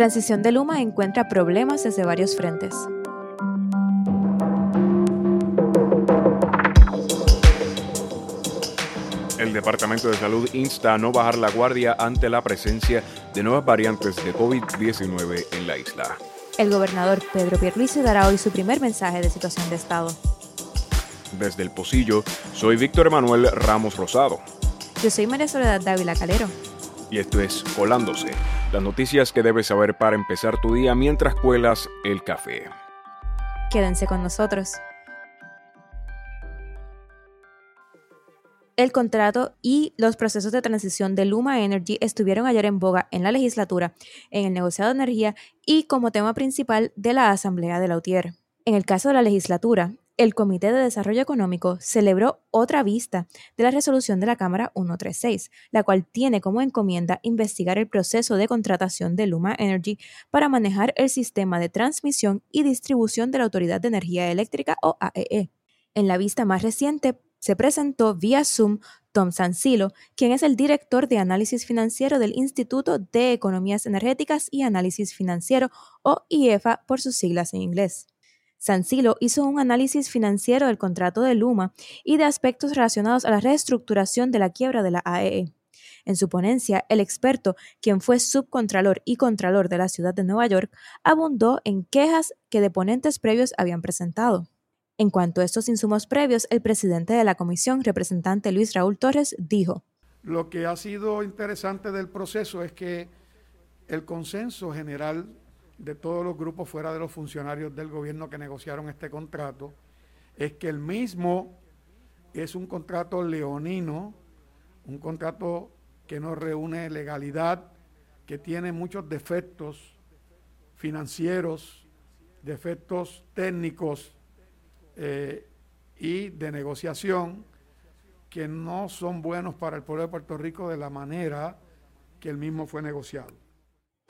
Transición de Luma encuentra problemas desde varios frentes. El Departamento de Salud insta a no bajar la guardia ante la presencia de nuevas variantes de COVID-19 en la isla. El gobernador Pedro Pierluisi dará hoy su primer mensaje de situación de Estado. Desde el Pocillo, soy Víctor Emanuel Ramos Rosado. Yo soy María Soledad Dávila Calero. Y esto es Colándose, las noticias que debes saber para empezar tu día mientras cuelas el café. Quédense con nosotros. El contrato y los procesos de transición de Luma Energy estuvieron ayer en boga en la legislatura, en el negociado de energía y como tema principal de la Asamblea de la UTIER. En el caso de la legislatura, el Comité de Desarrollo Económico celebró otra vista de la resolución de la Cámara 136, la cual tiene como encomienda investigar el proceso de contratación de Luma Energy para manejar el sistema de transmisión y distribución de la Autoridad de Energía Eléctrica o AEE. E. En la vista más reciente se presentó vía Zoom Tom Sansilo, quien es el director de análisis financiero del Instituto de Economías Energéticas y Análisis Financiero, o IEFA por sus siglas en inglés. Sansilo hizo un análisis financiero del contrato de Luma y de aspectos relacionados a la reestructuración de la quiebra de la AEE. E. En su ponencia, el experto, quien fue subcontralor y contralor de la ciudad de Nueva York, abundó en quejas que deponentes previos habían presentado. En cuanto a estos insumos previos, el presidente de la comisión, representante Luis Raúl Torres, dijo. Lo que ha sido interesante del proceso es que el consenso general de todos los grupos fuera de los funcionarios del gobierno que negociaron este contrato es que el mismo es un contrato leonino, un contrato que no reúne legalidad, que tiene muchos defectos financieros, defectos técnicos eh, y de negociación que no son buenos para el pueblo de Puerto Rico de la manera que el mismo fue negociado.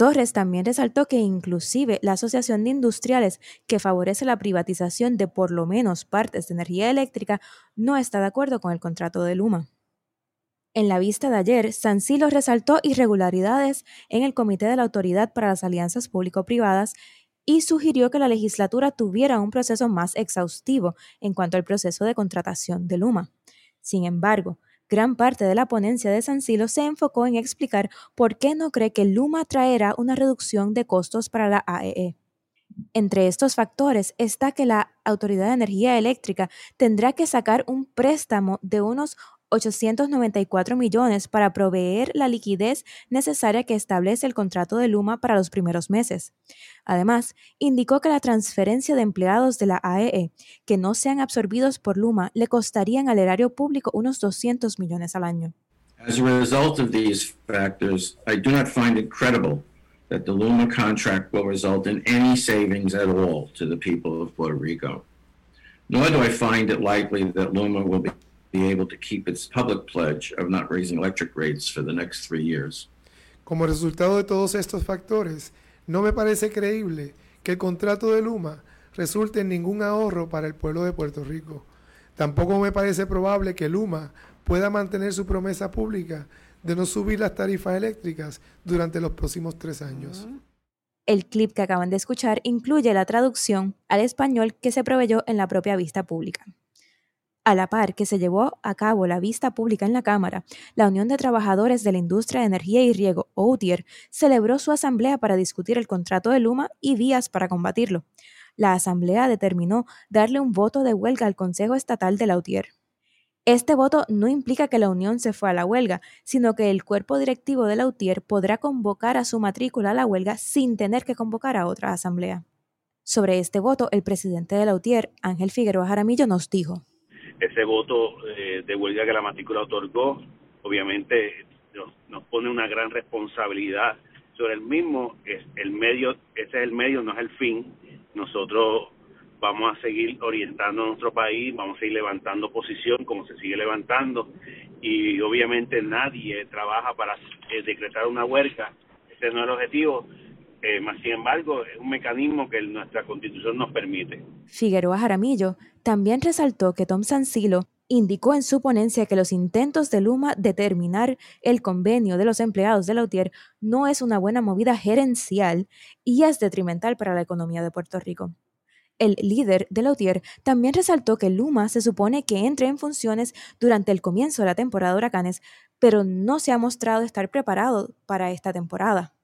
Torres también resaltó que inclusive la Asociación de Industriales, que favorece la privatización de por lo menos partes de energía eléctrica, no está de acuerdo con el contrato de Luma. En la vista de ayer, Sansilo resaltó irregularidades en el Comité de la Autoridad para las Alianzas Público-Privadas y sugirió que la legislatura tuviera un proceso más exhaustivo en cuanto al proceso de contratación de Luma. Sin embargo, gran parte de la ponencia de San Silo se enfocó en explicar por qué no cree que Luma traerá una reducción de costos para la AEE. E. Entre estos factores está que la Autoridad de Energía Eléctrica tendrá que sacar un préstamo de unos 894 millones para proveer la liquidez necesaria que establece el contrato de Luma para los primeros meses. Además, indicó que la transferencia de empleados de la AEE e que no sean absorbidos por Luma le costarían al erario público unos 200 millones al año. As a result of these factors, I do not find it credible that the Luma contract will result in any savings at all to the people of Puerto Rico. Nor do I find it likely that Luma will be como resultado de todos estos factores, no me parece creíble que el contrato de Luma resulte en ningún ahorro para el pueblo de Puerto Rico. Tampoco me parece probable que Luma pueda mantener su promesa pública de no subir las tarifas eléctricas durante los próximos tres años. El clip que acaban de escuchar incluye la traducción al español que se proveyó en la propia vista pública. A la par que se llevó a cabo la vista pública en la Cámara, la Unión de Trabajadores de la Industria de Energía y Riego, OUTIER, celebró su asamblea para discutir el contrato de Luma y vías para combatirlo. La asamblea determinó darle un voto de huelga al Consejo Estatal de la UTIER. Este voto no implica que la Unión se fue a la huelga, sino que el cuerpo directivo de la UTIER podrá convocar a su matrícula a la huelga sin tener que convocar a otra asamblea. Sobre este voto, el presidente de la UTIER, Ángel Figueroa Jaramillo, nos dijo ese voto eh, de huelga que la matrícula otorgó, obviamente nos, pone una gran responsabilidad sobre el mismo, es el medio, ese es el medio, no es el fin. Nosotros vamos a seguir orientando a nuestro país, vamos a seguir levantando posición como se sigue levantando y obviamente nadie trabaja para eh, decretar una huelga, ese no es el objetivo, eh, más sin embargo es un mecanismo que nuestra constitución nos permite. Figueroa Jaramillo también resaltó que Tom Sansilo indicó en su ponencia que los intentos de Luma de terminar el convenio de los empleados de Lautier no es una buena movida gerencial y es detrimental para la economía de Puerto Rico. El líder de Lautier también resaltó que Luma se supone que entre en funciones durante el comienzo de la temporada de huracanes, pero no se ha mostrado estar preparado para esta temporada.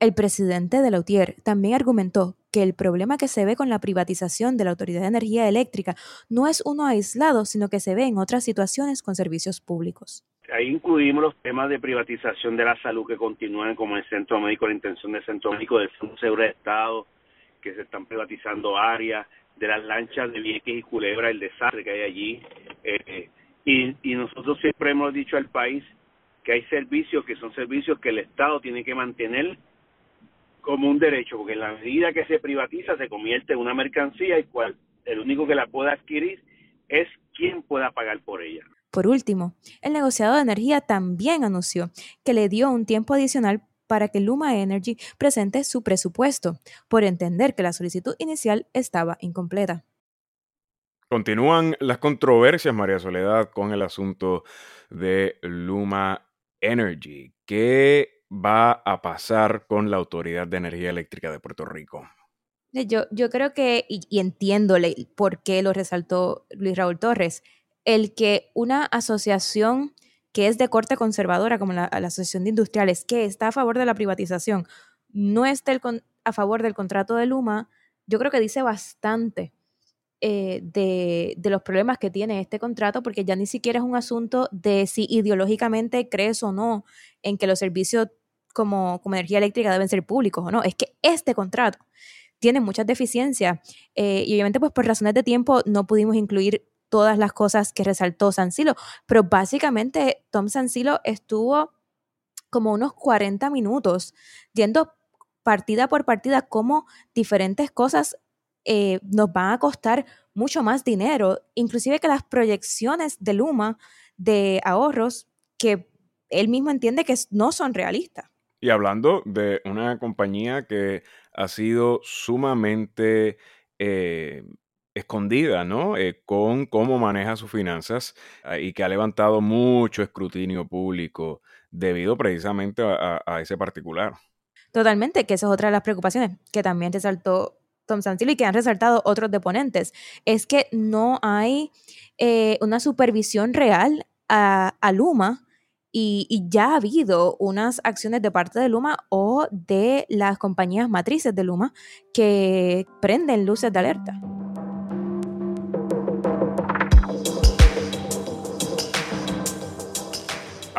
El presidente de Lautier también argumentó que el problema que se ve con la privatización de la Autoridad de Energía Eléctrica no es uno aislado, sino que se ve en otras situaciones con servicios públicos. Ahí incluimos los temas de privatización de la salud que continúan como el Centro Médico, la intención del Centro Médico del Fondo Seguro de Estado, que se están privatizando áreas, de las lanchas de Vieques y Culebra, el desastre que hay allí. Eh, y, y nosotros siempre hemos dicho al país que hay servicios que son servicios que el Estado tiene que mantener como un derecho, porque en la medida que se privatiza se convierte en una mercancía y cual el único que la pueda adquirir es quien pueda pagar por ella. Por último, el negociado de energía también anunció que le dio un tiempo adicional para que Luma Energy presente su presupuesto, por entender que la solicitud inicial estaba incompleta. Continúan las controversias, María Soledad, con el asunto de Luma Energy. ¿Qué va a pasar con la Autoridad de Energía Eléctrica de Puerto Rico? Eh, yo, yo creo que, y, entiendo por qué lo resaltó Luis Raúl Torres, el que una asociación que es de corte conservadora, como la, Asociación de Industriales, que está a favor de la privatización, no esté a favor del contrato de Luma, yo creo que dice bastante eh, de, de, los problemas que tiene este contrato, porque ya ni siquiera es un asunto de si ideológicamente crees o no en que los servicios como, como energía eléctrica deben ser públicos o no. Es que este contrato tiene muchas deficiencias eh, y obviamente pues por razones de tiempo no pudimos incluir todas las cosas que resaltó Sansilo, pero básicamente Tom Sansilo estuvo como unos 40 minutos yendo partida por partida cómo diferentes cosas eh, nos van a costar mucho más dinero, inclusive que las proyecciones de Luma de ahorros que él mismo entiende que no son realistas. Y hablando de una compañía que ha sido sumamente eh, escondida, ¿no? Eh, con cómo maneja sus finanzas ah, y que ha levantado mucho escrutinio público debido precisamente a, ese particular. Totalmente, que esa es otra de las preocupaciones que también resaltó Tom Santillo y que han resaltado otros deponentes, es que no hay eh, una supervisión real a, a Luma y, ya ha habido unas acciones de parte de Luma o de las compañías matrices de Luma que prenden luces de alerta.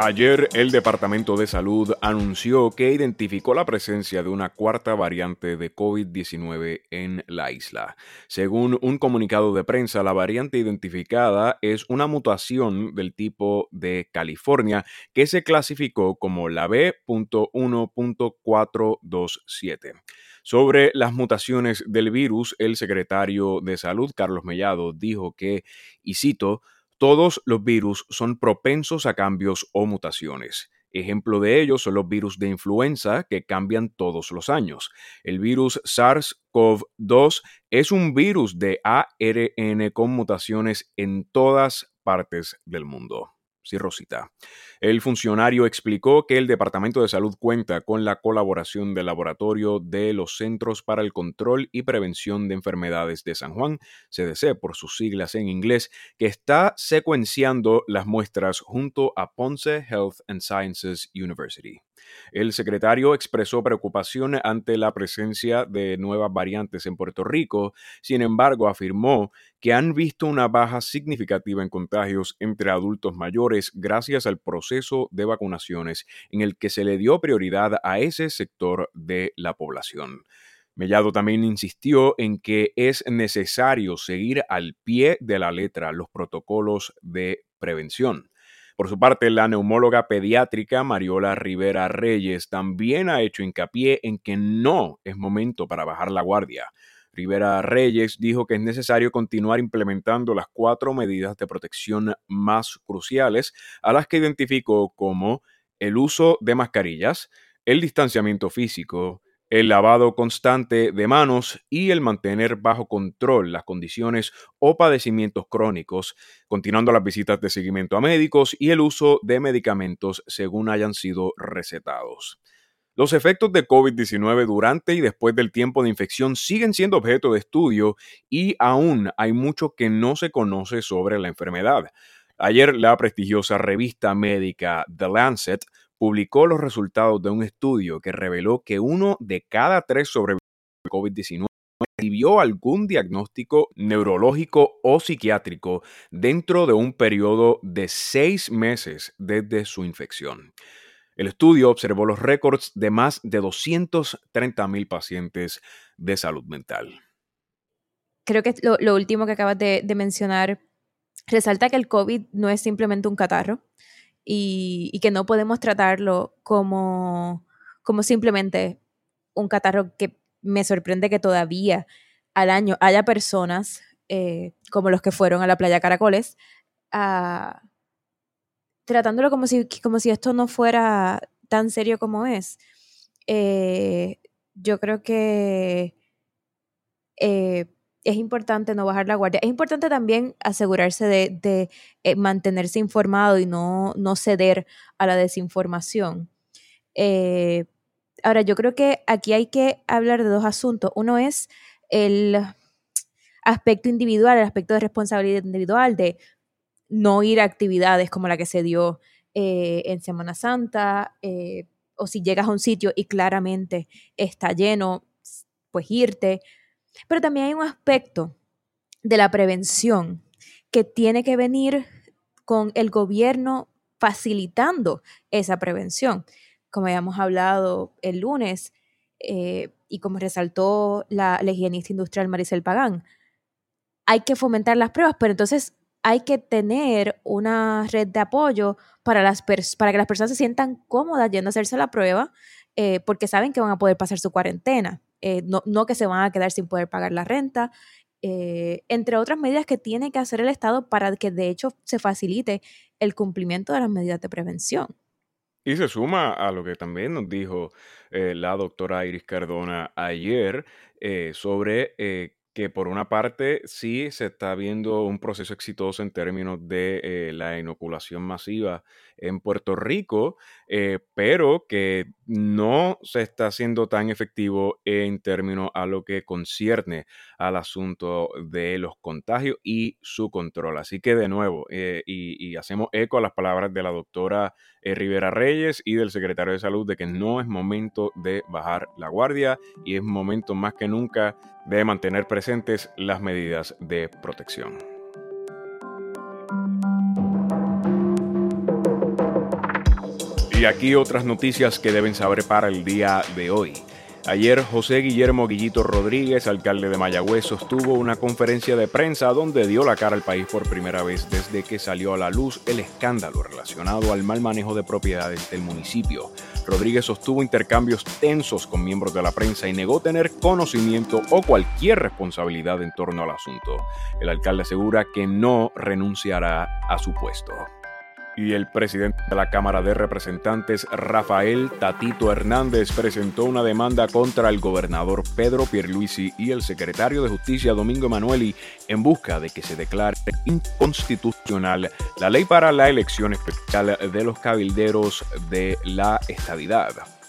Ayer el Departamento de Salud anunció que identificó la presencia de una cuarta variante de COVID-19 en la isla. Según un comunicado de prensa, la variante identificada es una mutación del tipo de California que se clasificó como la B.1.427. Sobre las mutaciones del virus, el secretario de Salud, Carlos Mellado, dijo que, y cito, todos los virus son propensos a cambios o mutaciones. Ejemplo de ello son los virus de influenza que cambian todos los años. El virus SARS-CoV-2 es un virus de ARN con mutaciones en todas partes del mundo. Sí, Rosita. El funcionario explicó que el Departamento de Salud cuenta con la colaboración del Laboratorio de los Centros para el Control y Prevención de Enfermedades de San Juan, CDC por sus siglas en inglés, que está secuenciando las muestras junto a Ponce Health and Sciences University. El secretario expresó preocupación ante la presencia de nuevas variantes en Puerto Rico, sin embargo afirmó que han visto una baja significativa en contagios entre adultos mayores gracias al proceso de vacunaciones en el que se le dio prioridad a ese sector de la población. Mellado también insistió en que es necesario seguir al pie de la letra los protocolos de prevención. Por su parte, la neumóloga pediátrica Mariola Rivera Reyes también ha hecho hincapié en que no es momento para bajar la guardia. Rivera Reyes dijo que es necesario continuar implementando las cuatro medidas de protección más cruciales, a las que identificó como el uso de mascarillas, el distanciamiento físico, el lavado constante de manos y el mantener bajo control las condiciones o padecimientos crónicos, continuando las visitas de seguimiento a médicos y el uso de medicamentos según hayan sido recetados. Los efectos de COVID-19 durante y después del tiempo de infección siguen siendo objeto de estudio y aún hay mucho que no se conoce sobre la enfermedad. Ayer la prestigiosa revista médica The Lancet publicó los resultados de un estudio que reveló que uno de cada tres sobrevivientes de COVID-19 recibió algún diagnóstico neurológico o psiquiátrico dentro de un periodo de seis meses desde su infección. El estudio observó los récords de más de 230 mil pacientes de salud mental. Creo que lo, último que acabas de mencionar resalta que el COVID no es simplemente un catarro, y, que no podemos tratarlo como, como simplemente un catarro que me sorprende que todavía al año haya personas eh, como los que fueron a la playa Caracoles, ah, tratándolo como si, como si esto no fuera tan serio como es. Eh, yo creo que eh, es importante no bajar la guardia. Es importante también asegurarse de, eh, mantenerse informado y no, ceder a la desinformación. Eh, ahora, yo creo que aquí hay que hablar de dos asuntos. Uno es el aspecto individual, el aspecto de responsabilidad individual, de no ir a actividades como la que se dio eh, en Semana Santa, o si llegas a un sitio y claramente está lleno, pues irte pero también hay un aspecto de la prevención que tiene que venir con el gobierno facilitando esa prevención. Como habíamos hablado el lunes eh, y como resaltó la, higienista industrial Maricel Pagán, hay que fomentar las pruebas, pero entonces hay que tener una red de apoyo para, las para que las personas se sientan cómodas yendo a hacerse la prueba, eh, porque saben que van a poder pasar su cuarentena. Eh, no, que se van a quedar sin poder pagar la renta, eh, entre otras medidas que tiene que hacer el Estado para que de hecho se facilite el cumplimiento de las medidas de prevención. Y se suma a lo que también nos dijo eh, la doctora Iris Cardona ayer sobre que por una parte sí se está viendo un proceso exitoso en términos de la inoculación masiva en Puerto Rico, eh, pero que no se está haciendo tan efectivo en términos a lo que concierne al asunto de los contagios y su control. Así que de nuevo, eh, y, hacemos eco a las palabras de la doctora eh, Rivera Reyes y del secretario de Salud de que no es momento de bajar la guardia y es momento más que nunca de mantener presentes las medidas de protección. Y aquí otras noticias que deben saber para el día de hoy. Ayer José Guillermo Guillito Rodríguez, alcalde de Mayagüez, sostuvo una conferencia de prensa donde dio la cara al país por primera vez desde que salió a la luz el escándalo relacionado al mal manejo de propiedades del municipio. Rodríguez sostuvo intercambios tensos con miembros de la prensa y negó tener conocimiento o cualquier responsabilidad en torno al asunto. El alcalde asegura que no renunciará a su puesto y el presidente de la Cámara de Representantes, Rafael Tatito Hernández, presentó una demanda contra el gobernador Pedro Pierluisi y el secretario de Justicia Domingo Emanueli en busca de que se declare inconstitucional la ley para la elección especial de los cabilderos de la estadidad.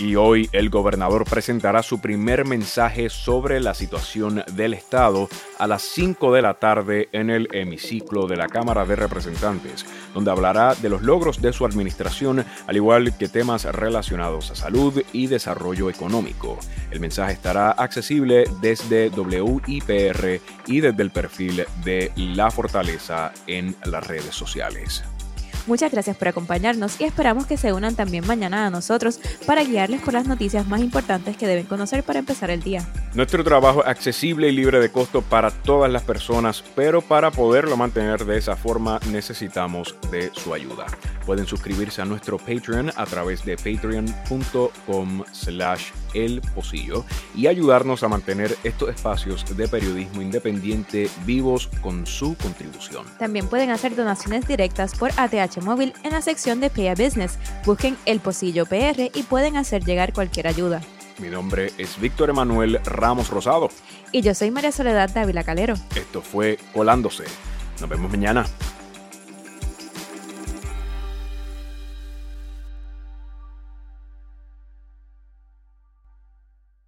Y hoy el gobernador presentará su primer mensaje sobre la situación del Estado a las 5 de la tarde en el hemiciclo de la Cámara de Representantes, donde hablará de los logros de su administración, al igual que temas relacionados a salud y desarrollo económico. El mensaje estará accesible desde WIPR y desde el perfil de La Fortaleza en las redes sociales. Muchas gracias por acompañarnos y esperamos que se unan también mañana a nosotros para guiarles por las noticias más importantes que deben conocer para empezar el día. Nuestro trabajo es accesible y libre de costo para todas las personas, pero para poderlo mantener de esa forma necesitamos de su ayuda. Pueden suscribirse a nuestro Patreon a través de patreon.com slash el pocillo y ayudarnos a mantener estos espacios de periodismo independiente vivos con su contribución. También pueden hacer donaciones directas por ATH Móvil en la sección de Pay a Business. Busquen El Pocillo PR y pueden hacer llegar cualquier ayuda. Mi nombre es Víctor Emanuel Ramos Rosado. Y yo soy María Soledad Dávila Calero. Esto fue Colándose. Nos vemos mañana.